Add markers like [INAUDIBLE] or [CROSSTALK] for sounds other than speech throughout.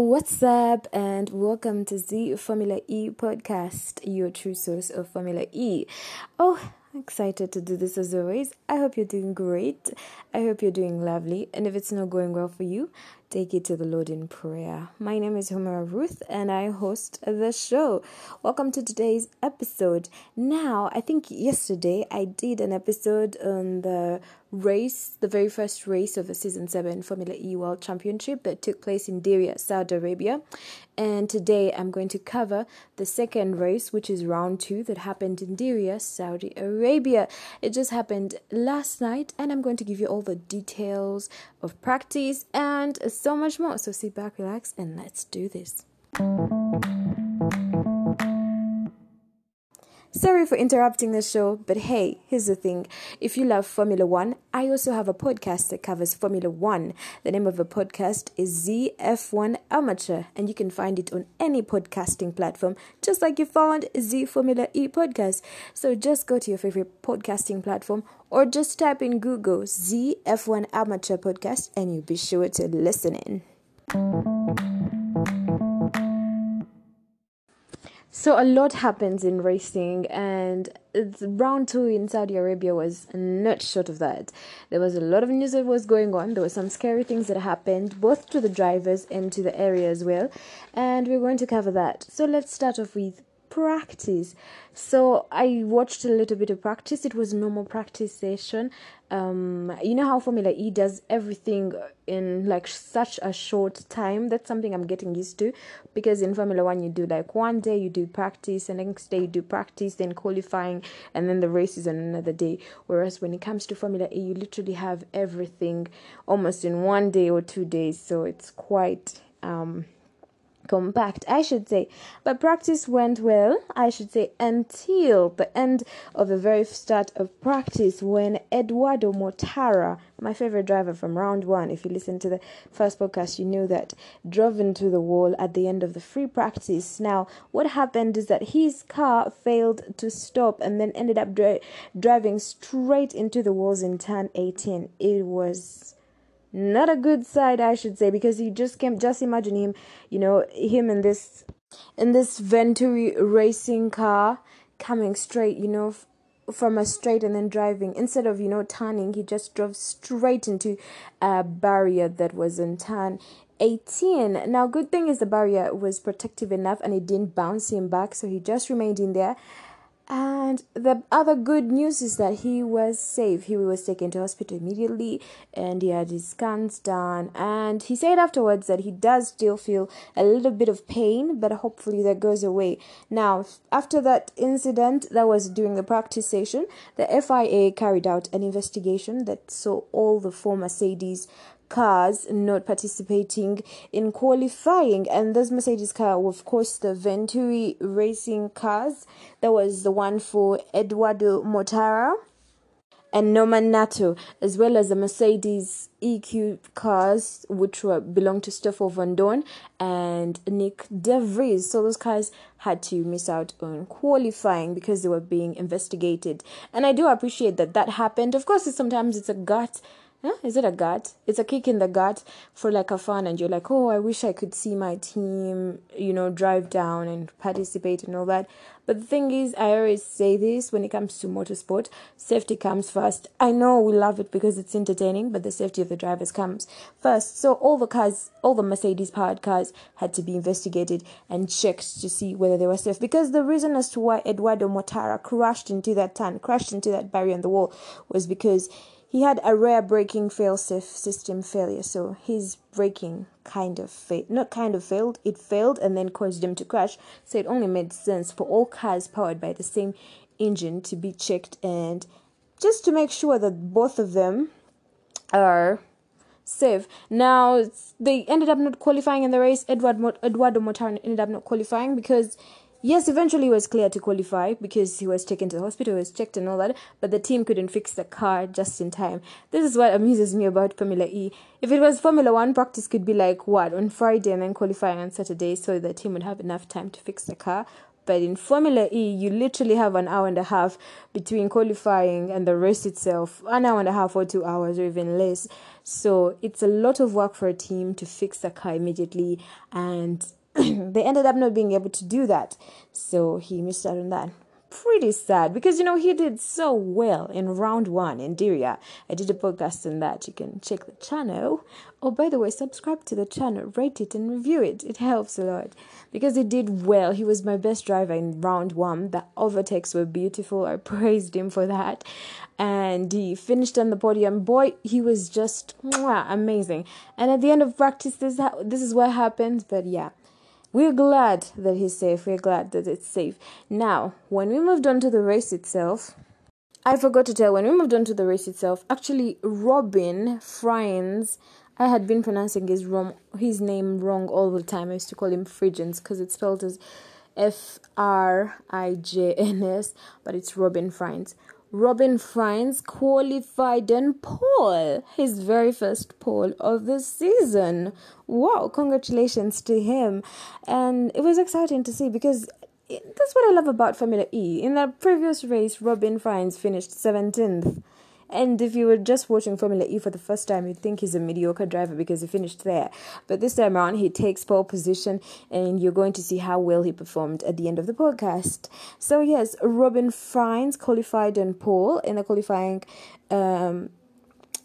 what's up, and welcome to the Formula E podcast, your true source of Formula E. Oh, excited to do this as always. I hope you're doing great. I hope you're doing lovely. And if it's not going well for you, take it to the Lord in prayer. My name is Homer Ruth and I host the show. Welcome to today's episode. Now, I think yesterday I did an episode on the race, the very first race of the season 7 Formula E World Championship that took place in Diriyah, Saudi Arabia. And today I'm going to cover the second race, which is round 2 that happened in Diriyah, Saudi Arabia. It just happened last night and I'm going to give you all the details of practice and so much more. So sit back, relax, and let's do this. Sorry for interrupting the show, but hey, here's the thing. If you love Formula One, I also have a podcast that covers Formula One. The name of the podcast is ZF1 Amateur, and you can find it on any podcasting platform, just like you found Z Formula E podcast. So just go to your favorite podcasting platform or just type in Google ZF1 Amateur podcast, and you'll be sure to listen in. So a lot happens in racing, and round two in Saudi Arabia was not short of that. There was a lot of news that was going on. There were some scary things that happened, both to the drivers and to the area as well. And we're going to cover that. So let's start off with practice. So I watched a little bit of practice. It was normal practice session. Um, you know how Formula E does everything in like such a short time. That's something I'm getting used to because in Formula One you do like one day you do practice, and next day you do practice, then qualifying, and then the race is on another day. Whereas when it comes to Formula E, you literally have everything almost in one day or two days. So it's quite um compact, I should say. But practice went well, I should say, until the end of the very start of practice when Eduardo Mortara, my favorite driver from round one, if you listen to the first podcast, you knew that, drove into the wall at the end of the free practice. Now, what happened is that his car failed to stop and then ended up dri- driving straight into the walls in turn 18. It was not a good side i should say because he just came just imagine him you know him in this in this venturi racing car coming straight you know f- from a straight and then driving. Instead of you know turning he just drove straight into a barrier that was in turn 18 now good thing is the barrier was protective enough and it didn't bounce him back so he just remained in there and the other good news is that he was safe. He was taken to hospital immediately and he had his scans done. And he said afterwards that he does still feel a little bit of pain, but hopefully that goes away. Now, after that incident that was during the practice session, the FIA carried out an investigation that saw all the four Mercedes cars not participating in qualifying and this mercedes car of course the venturi racing cars that was the one for eduardo mortara and Norman Nato, as well as the Mercedes EQ cars, which were belong to Stoffel Vandoorne and Nyck de Vries. So those cars had to miss out on qualifying because they were being investigated. And I do appreciate that that happened. Of course, sometimes it's a gut Huh? Is it a gut? It's a kick in the gut for like a fan, and you're like, oh, I wish I could see my team, you know, drive down and participate and all that. But the thing is, I always say this when it comes to motorsport safety comes first. I know we love it because it's entertaining, but the safety of the drivers comes first. So, all the cars, all the Mercedes powered cars had to be investigated and checked to see whether they were safe. Because the reason as to why Eduardo Mortara crashed into that turn, crashed into that barrier on the wall, was because he had a rear braking failsafe system failure, so his braking kind of failed. Not kind of failed, it failed and then caused him to crash. So it only made sense for all cars powered by the same engine to be checked and just to make sure that both of them are safe. Now they ended up not qualifying in the race. Edward Eduardo Mortara ended up not qualifying because Yes, eventually he was clear to qualify because he was taken to the hospital, was checked and all that, but the team couldn't fix the car just in time. This is what amuses me about Formula E. If it was Formula One, practice could be like what on Friday and then qualifying on Saturday, so the team would have enough time to fix the car. But in Formula E, you literally have an hour and a half between qualifying and the race itself, an hour and a half or two hours or even less. So it's a lot of work for a team to fix the car immediately, and [CLEARS THROAT] they ended up not being able to do that. So he missed out on that pretty sad because you know he did so well in round one in Diriyah. I did a podcast on that. You can check the channel. Oh, by the way, subscribe to the channel, rate it, and review it. It helps a lot because he did well. He was my best driver in round one. The overtakes were beautiful. I [LAUGHS] praised him for that, and he finished on the podium. Boy, he was just mwah, amazing. And at the end of practice, this this is what happened. But yeah we're glad that he's safe. We're glad that it's safe. Now, when we moved on to the race itself, I forgot to tell when we moved on to the race itself, actually Robin Frijns, I had been pronouncing his his name wrong all the time. I used to call him Frijns because it's spelled as F R I J N S, but it's Robin Frijns. Robin Frijns qualified on pole, his very first pole of the season. Wow, congratulations to him. And it was exciting to see because that's what I love about Formula E. In the previous race, Robin Frijns finished 17th and if you were just watching Formula E for the first time, you'd think he's a mediocre driver because he finished there. But this time around, he takes pole position, and you're going to see how well he performed at the end of the podcast. So, yes, Robin Frijns qualified on pole in the qualifying. Um,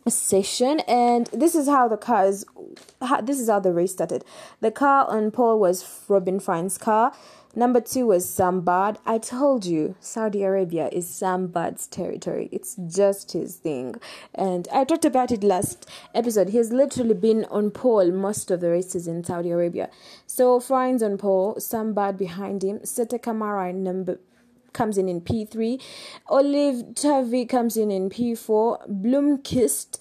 session and this is how the cars how, this is how the race started the car on pole was robin Frijns' car Number two was Sam Bird. I told you Saudi Arabia is Sam Bird's territory. It's just his thing. And I talked about it last episode. He has literally been on pole most of the races in Saudi Arabia. So Frijns on pole, Sam Bird behind him, Sette Camara in number comes in in P3, Oliver Turvey comes in in P4, Blomqvist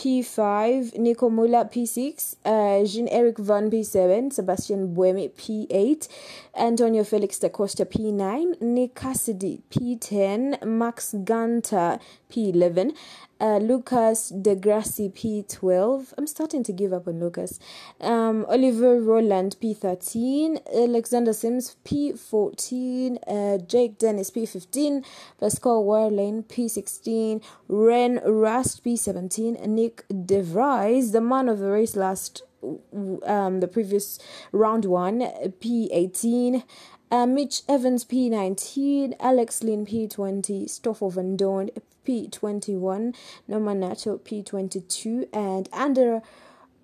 P5, Nico Müller P6, uh, Jean-Eric Vergne P7, Sebastian Buemi P8, Antonio Felix da Costa P9, Nick Cassidy P10, Max Günther P11, uh, Lucas di Grassi P12. I'm starting to give up on Lucas. Um, Oliver Rowland P13. Alexander Sims P14. Uh, Jake Dennis P15. Pascal Wehrlein P16. René Rast P17. Nyck de Vries, the man of the race last um, the previous round one, P18. Uh, Mitch Evans P19, Alex Lynn P20, Stoffel Vandoorne P21, Norman Nato P22, and Andre,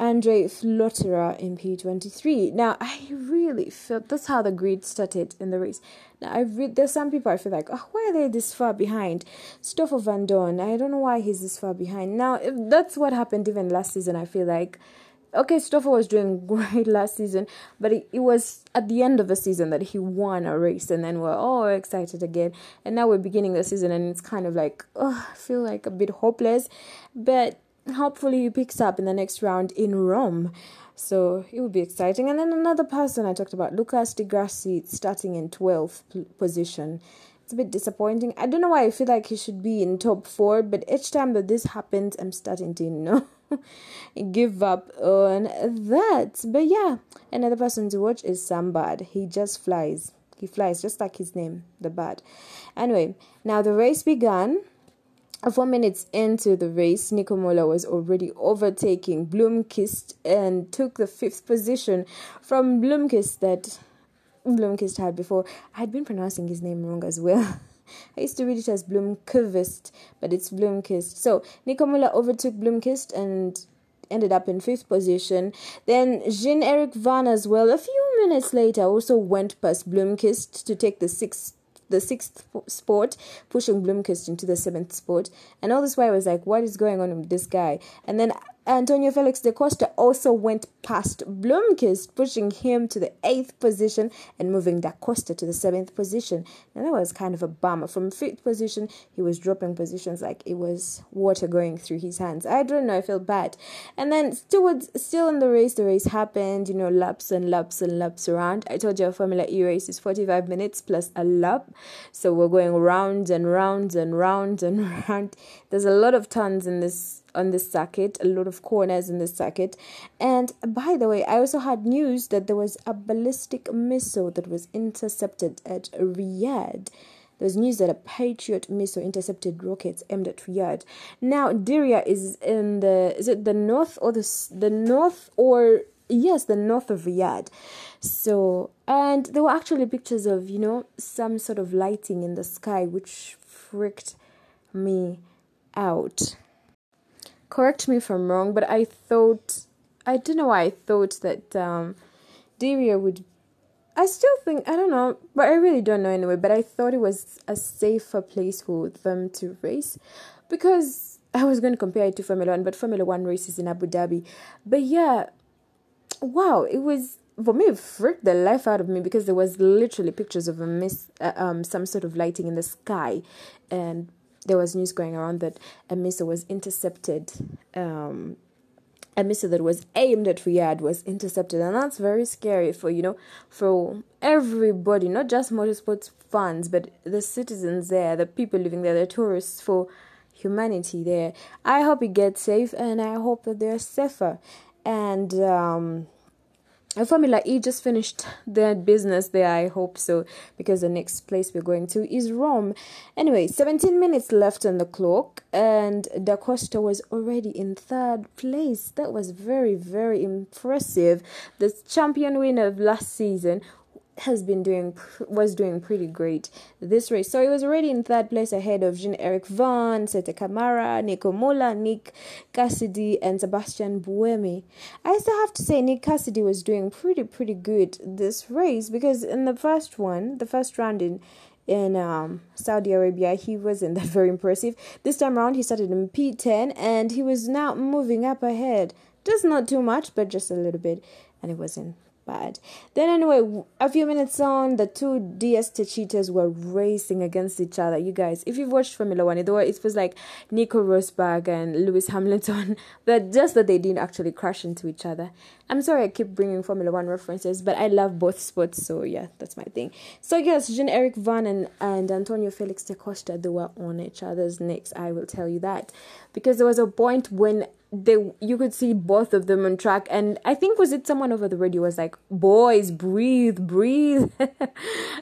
Andre Lotterer in P23. Now, I really felt that's how the grid started in the race. Now, I re- there's some people I feel like, oh, why are they this far behind? Stoffel Vandoorne, I don't know why he's this far behind. Now, if that's what happened even last season, I feel like okay, Stoffel was doing [LAUGHS] great last season, but it, it, was at the end of the season that he won a race, and then we're all excited again. And now we're beginning the season, and it's kind of like, oh, I feel like a bit hopeless, but hopefully he picks up in the next round in Rome. So it will be exciting. And then another person I talked about, Lucas di Grassi, starting in 12th position. It's a bit disappointing. I don't know why I feel like he should be in top four, but each time that this happens, I'm starting to know [LAUGHS] [LAUGHS] give up on that. But yeah, another person to watch is Sam Bird. He just flies. He flies just like his name, the bad. Anyway, now the race began. Four minutes into the race, Nico Müller was already overtaking Blomqvist and took the fifth position from Blomqvist that Blomqvist had before. I had been pronouncing his name wrong as well. [LAUGHS] I used to read it as Blomqvist, but it's Blomqvist. So Nico Müller overtook Blomqvist and ended up in fifth position. Then Jean Eric Vergne as well, a few minutes later, also went past Blomqvist to take the sixth the sixth spot, pushing Blomqvist into the seventh spot. And all this while I was like, what is going on with this guy? And then Antonio Felix da Costa also went past Blomqvist, pushing him to the eighth position and moving da Costa to the seventh position. And that was kind of a bummer. From fifth position, he was dropping positions like it was water going through his hands. I don't know, I felt bad. And then still, still in the race, the race happened, you know, laps and laps and laps around. I told you a Formula E race is 45 minutes plus a lap. So we're going round and round and round and [LAUGHS] round. There's a lot of turns in this on this circuit, a lot of corners in this circuit. And by the way, I also had news that there was a ballistic missile that was intercepted at Riyadh. There's news that a Patriot missile intercepted rockets aimed at Riyadh. Now, Diriyah is in the is it the north or the the north or yes, the north of Riyadh. So, and there were actually pictures of you know some sort of lighting in the sky, which freaked me out. Correct me if I'm wrong, but I thought I don't know why I thought that um, would I still think I don't know, but I really don't know anyway. But I thought it was a safer place for them to race because I was going to compare it to Formula One, but Formula One races in Abu Dhabi. But yeah, wow, it was for me it freaked the life out of me because there was literally pictures of a miss, uh, um, some sort of lighting in the sky, and there was news going around that a missile was intercepted um, a missile that was aimed at Riyadh was intercepted, and that's very scary for you know for everybody, not just motorsports fans, but the citizens there, the people living there, the tourists, for humanity there. I hope it gets safe, and I hope that they're safer. And um, Formula E just finished their business there, I hope so, because the next place we're going to is Rome. Anyway, 17 minutes left on the clock, and Da Costa was already in third place. That was very, very impressive. The champion winner of last season has been doing was doing pretty great this race. So he was already in third place ahead of Jean Eric Vergne, Sette Camara, Nico Muller, Nick Cassidy, and Sebastian Buemi. I still have to say Nick Cassidy was doing pretty pretty good this race because in the first one, the first round in in um, Saudi Arabia, he wasn't that [LAUGHS] very impressive. This time around, he started in P10 and he was now moving up ahead. Just not too much, but just a little bit, and it wasn't bad. Then anyway, a few minutes on, the two DS Techeetahs were racing against each other. You guys, if you've watched Formula One, it was like Nico Rosberg and Lewis Hamilton, [LAUGHS] but just that they didn't actually crash into each other. I'm sorry I keep bringing Formula One references, but I love both sports, so yeah, that's my thing. So yes, Jean Eric Vergne and, and Antonio Felix da Costa, they were on each other's necks. I will tell you that because there was a point when they you could see both of them on track. And i think was it someone over the radio was like boys breathe breathe. [LAUGHS]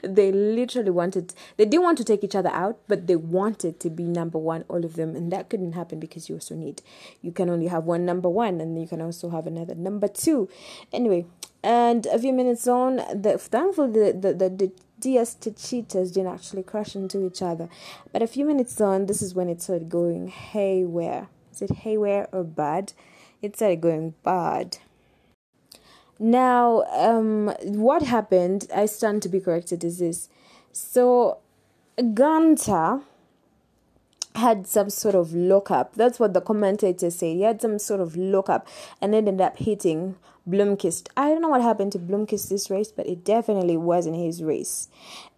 They literally wanted they didn't want to take each other out but they wanted to be number one all of them. And that couldn't happen because you also need you can only have one number one and you can also have another number two. Anyway and a few minutes on the thankfully the the, the, the DS Techeetahs didn't actually crash into each other. But a few minutes on, this is when it started going haywire. It haywire or bad? It started going bad. Now, um, what happened? I stand to be corrected. Is this so? Günther had some sort of lockup. That's what the commentator said. He had some sort of lockup and ended up hitting Blomqvist. I don't know what happened to Blomqvist this race, but it definitely wasn't his race.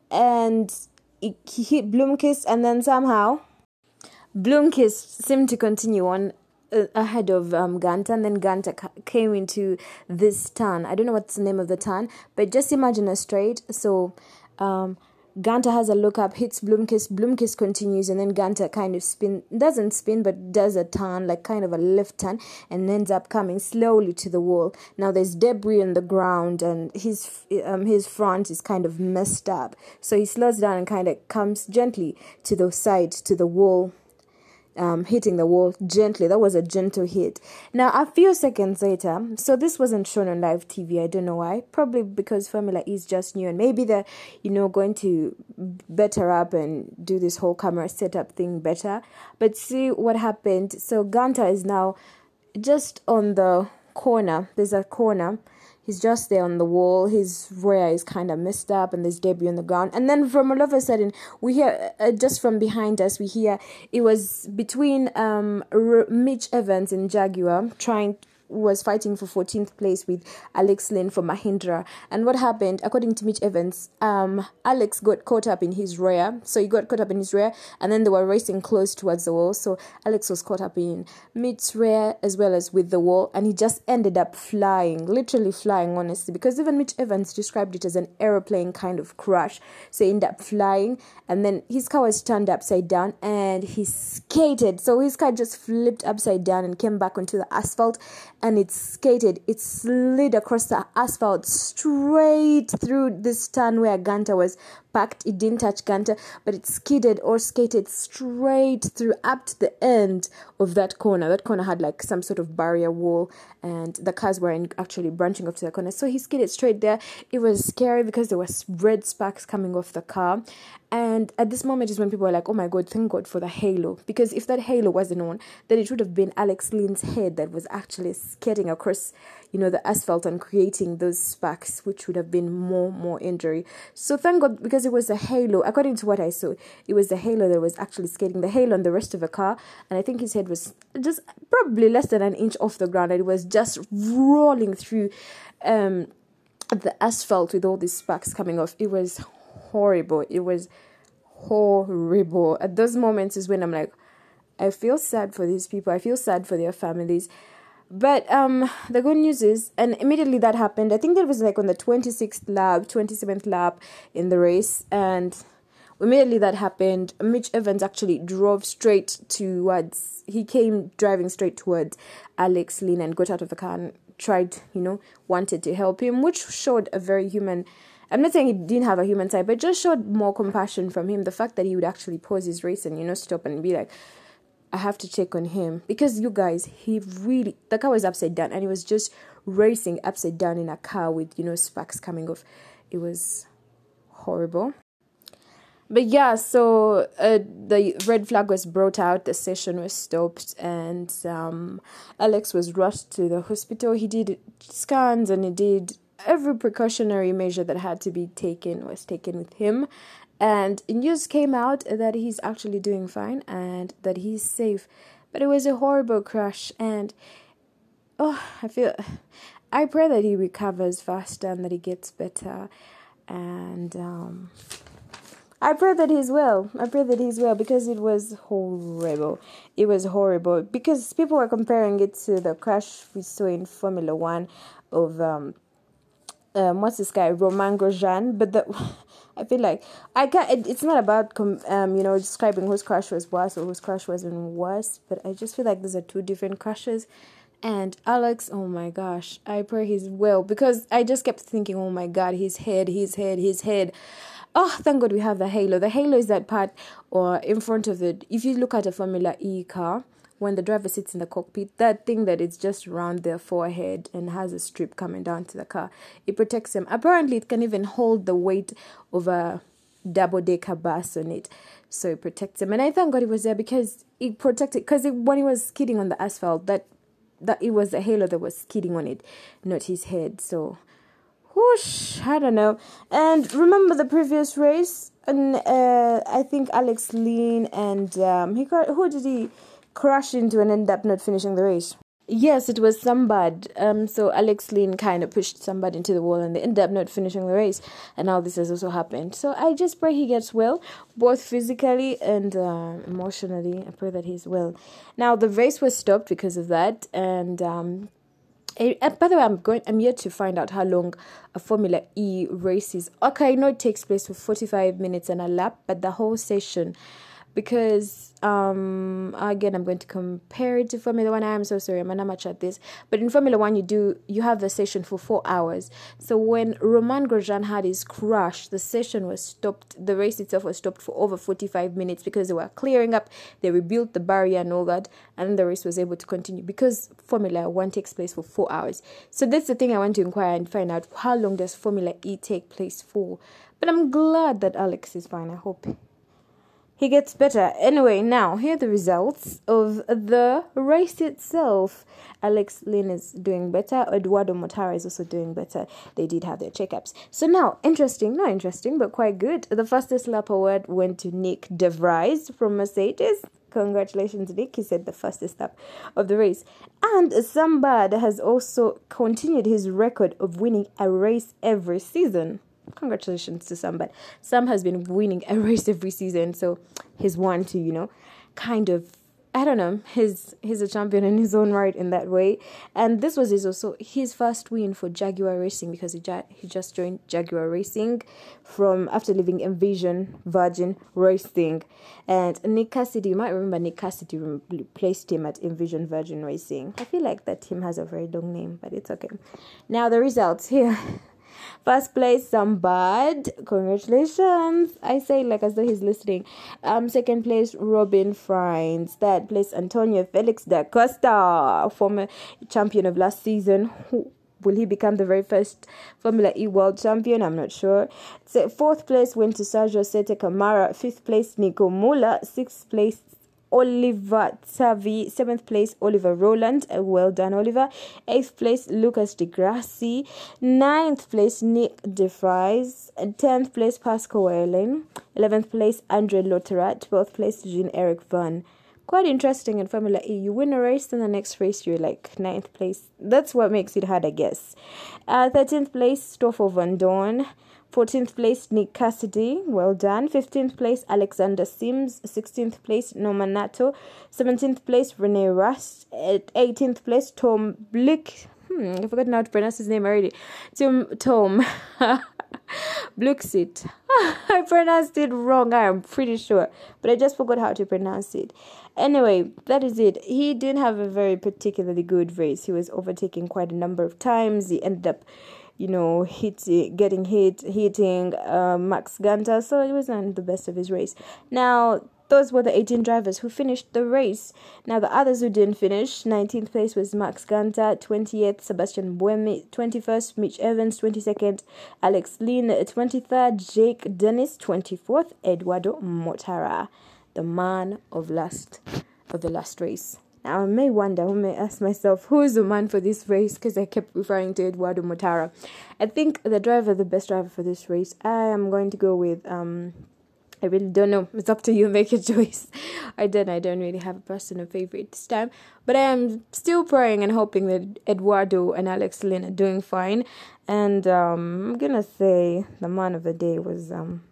And he hit Blomqvist, and then somehow Blomqvist seemed to continue on uh, ahead of um, Günther, and then Günther came into this turn. I don't know what's the name of the turn, but just imagine a straight. So um, Günther has a look up, hits Blomqvist, Blomqvist continues, and then Günther kind of spin, doesn't spin, but does a turn, like kind of a left turn, and ends up coming slowly to the wall. Now there's debris on the ground, and his um, his front is kind of messed up. So he slows down and kind of comes gently to the side, to the wall um, hitting the wall gently. That was a gentle hit. Now, a few seconds later, so this wasn't shown on live TV. I don't know why. Probably because Formula is just new and maybe they're, you know, going to better up and do this whole camera setup thing better. But see what happened. So Günther is now just on the corner. There's a corner he's just there on the wall. His rear is kind of messed up, and there's debris on the ground. And then from all of a sudden, we hear uh, just from behind us, we hear it was between um, R- Mitch Evans and Jaguar trying was fighting for 14th place with Alex Lynn for Mahindra. And what happened, according to Mitch Evans, um, Alex got caught up in his rear. So he got caught up in his rear, and then they were racing close towards the wall. So Alex was caught up in Mitch's rear as well as with the wall, and he just ended up flying, literally flying, honestly, because even Mitch Evans described it as an aeroplane kind of crash. So he ended up flying, and then his car was turned upside down, and he skated. So his car just flipped upside down and came back onto the asphalt and it skated, it slid across the asphalt straight through this turn where Günther was parked. It didn't touch Günther, but it skidded or skated straight through up to the end of that corner. That corner had like some sort of barrier wall, and the cars were actually branching off to the corner. So he skidded straight there. It was scary because there was red sparks coming off the car. And at this moment is when people were like, oh my God, thank God for the halo. Because if that halo wasn't on, then it would have been Alex Lynn's head that was actually skating across, you know, the asphalt and creating those sparks, which would have been more, more injury. So thank God, because it was a halo, according to what I saw, it was the halo that was actually skating, the halo on the rest of the car. And I think his head was just probably less than an inch off the ground. It was just rolling through um, the asphalt with all these sparks coming off. It was horrible. It was horrible. At those moments is when I'm like, I feel sad for these people. I feel sad for their families. But um, the good news is, and immediately that happened. I think that was like on the 26th lap, 27th lap in the race, and immediately that happened. Mitch Evans actually drove straight towards. He came driving straight towards Alex Lynn and got out of the car and tried, you know, wanted to help him, which showed a very human I'm not saying he didn't have a human side, but just showed more compassion from him. The fact that he would actually pause his race and, you know, stop and be like, I have to check on him. Because you guys, he really, the car was upside down and he was just racing upside down in a car with, you know, sparks coming off. It was horrible. But yeah, so uh, the red flag was brought out, the session was stopped, and um, Alex was rushed to the hospital. He did scans and he did every precautionary measure that had to be taken was taken with him and news came out that he's actually doing fine and that he's safe but it was a horrible crash and oh i feel i pray that he recovers faster and that he gets better and um I pray that he's well. I pray that he's well because it was horrible. It was horrible because people were comparing it to the crash we saw in Formula One of um, um, what's this guy Romain Grosjean, but the [LAUGHS] I feel like I can't. It, it's not about com, um you know describing whose crash was worse or whose crash wasn't worse, but I just feel like these are two different crashes. And Alex, oh my gosh, I pray he's well because I just kept thinking, oh my god, his head, his head, his head. Oh, thank God we have the halo. The halo is that part or in front of it. If you look at a Formula E car, when the driver sits in the cockpit, that thing that is just around their forehead and has a strip coming down to the car, it protects them. Apparently, it can even hold the weight of a double decker bus on it, so it protects them. And I thank God it was there because it protected. Because when he was skidding on the asphalt, that that it was the halo that was skidding on it, not his head. So, whoosh, I don't know. And remember the previous race, and uh, I think Alex Lynn and um, he got who did he? Crashed into and ended up not finishing the race. Yes, it was Sam Bird. Um, so Alex Lynn kind of pushed Sam Bird into the wall and they ended up not finishing the race. And now this has also happened. So I just pray he gets well, both physically and uh, emotionally. I pray that he's well. Now the race was stopped because of that. And um, by the way, I'm going. I'm yet to find out how long a Formula E race is. Okay, I know it takes place for 45 minutes and a lap, but the whole session because um again i'm going to compare it to formula one. I'm so sorry i'm an amateur at this. But in formula one you do you have the session for four hours. So when Romain Grosjean had his crash the session was stopped the race itself was stopped for over 45 minutes because they were clearing up they rebuilt the barrier and all that and the race was able to continue because formula one takes place for four hours. So that's the thing i want to inquire and find out how long does formula e take place for? But i'm glad that alex is fine i hope he gets better. Anyway, now here are the results of the race itself. Alex Lynn is doing better. Eduardo Mortara is also doing better. They did have their checkups. So now, interesting, not interesting, but quite good. The fastest lap award went to Nyck de Vries from Mercedes. Congratulations, Nick. He said the fastest step of the race. And Sam Bird has also continued his record of winning a race every season. Congratulations to Sam, but Sam has been winning a race every season, so he's one to, you know, kind of I don't know. He's he's a champion in his own right in that way, and this was his also his first win for Jaguar Racing because he ja- he just joined Jaguar Racing from after leaving Envision Virgin Racing, and Nick Cassidy. You might remember Nick Cassidy replaced him at Envision Virgin Racing. I feel like that team has a very long name, but it's okay. Now the results here. [LAUGHS] First place, Bird. Congratulations. I say like as though he's listening. Um, second place, Robin Frijns. Third place, Antonio Felix da Costa, former champion of last season. Will he become the very first Formula E world champion? I'm not sure. So fourth place went to Sergio Sette Camara. Fifth place, Nico Muller. Sixth place, Oliver Turvey. Seventh place, Oliver Rowland. Uh, well done, Oliver. Eighth place, Lucas di Grassi. Ninth place, Nyck de Vries. Tenth place, Pascal Wehrlein. Eleventh place, Andre Lotterer. Twelfth place, Jean Eric Vergne. Quite interesting in Formula E. You win a race, then the next race you're like ninth place. That's what makes it hard, I guess. Uh, 13th place, Stoffel Vandoorne. 14th place, Nick Cassidy. Well done. 15th place, Alexander Sims. 16th place, Norman Nato. 17th place, Rene Rast. 18th place, Tom Blick. Hmm, I forgot how to pronounce his name already. Tom, [LAUGHS] Tom. Bluxit. [LAUGHS] I pronounced it wrong, I am pretty sure. But I just forgot how to pronounce it. Anyway, that is it. He didn't have a very particularly good race. He was overtaken quite a number of times. He ended up you know, hitting, getting hit, hitting uh, Max Günther. So it wasn't the best of his race. Now, those were the 18 drivers who finished the race. Now, the others who didn't finish 19th place was Max Günther, 20th, Sebastian Buemi, 21st, Mitch Evans, 22nd, Alex Lynn, 23rd, Jake Dennis, 24th, Eduardo Mortara, the man of last of the last race. Now I may wonder, I may ask myself, who is the man for this race? Because I kept referring to Eduardo Mortara. I think the driver, the best driver for this race, I am going to go with. Um, I really don't know. It's up to you. [LAUGHS] Make a choice. I don't. I don't really have a personal favorite this time, but I am still praying and hoping that Eduardo and Alex Lynn are doing fine. And um, I'm gonna say the man of the day was. Um,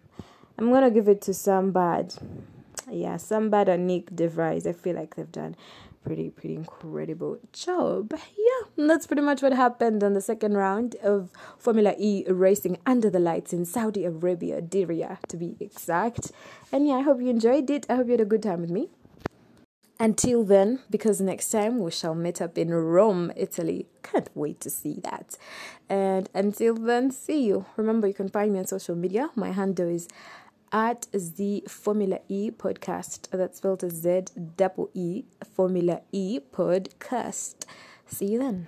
I'm gonna give it to Sam Bird. Yeah, Sam Bird and Nyck de Vries. I feel like they've done pretty pretty incredible job yeah that's pretty much what happened on the second round of formula e racing under the lights in saudi arabia diriyah to be exact and yeah i hope you enjoyed it i hope you had a good time with me until then, because next time we shall meet up in Rome, Italy. Can't wait to see that. And until then, see you. Remember, you can find me on social media. My handle is at the Formula E podcast. That's spelled as Z double E Formula E podcast. See you then.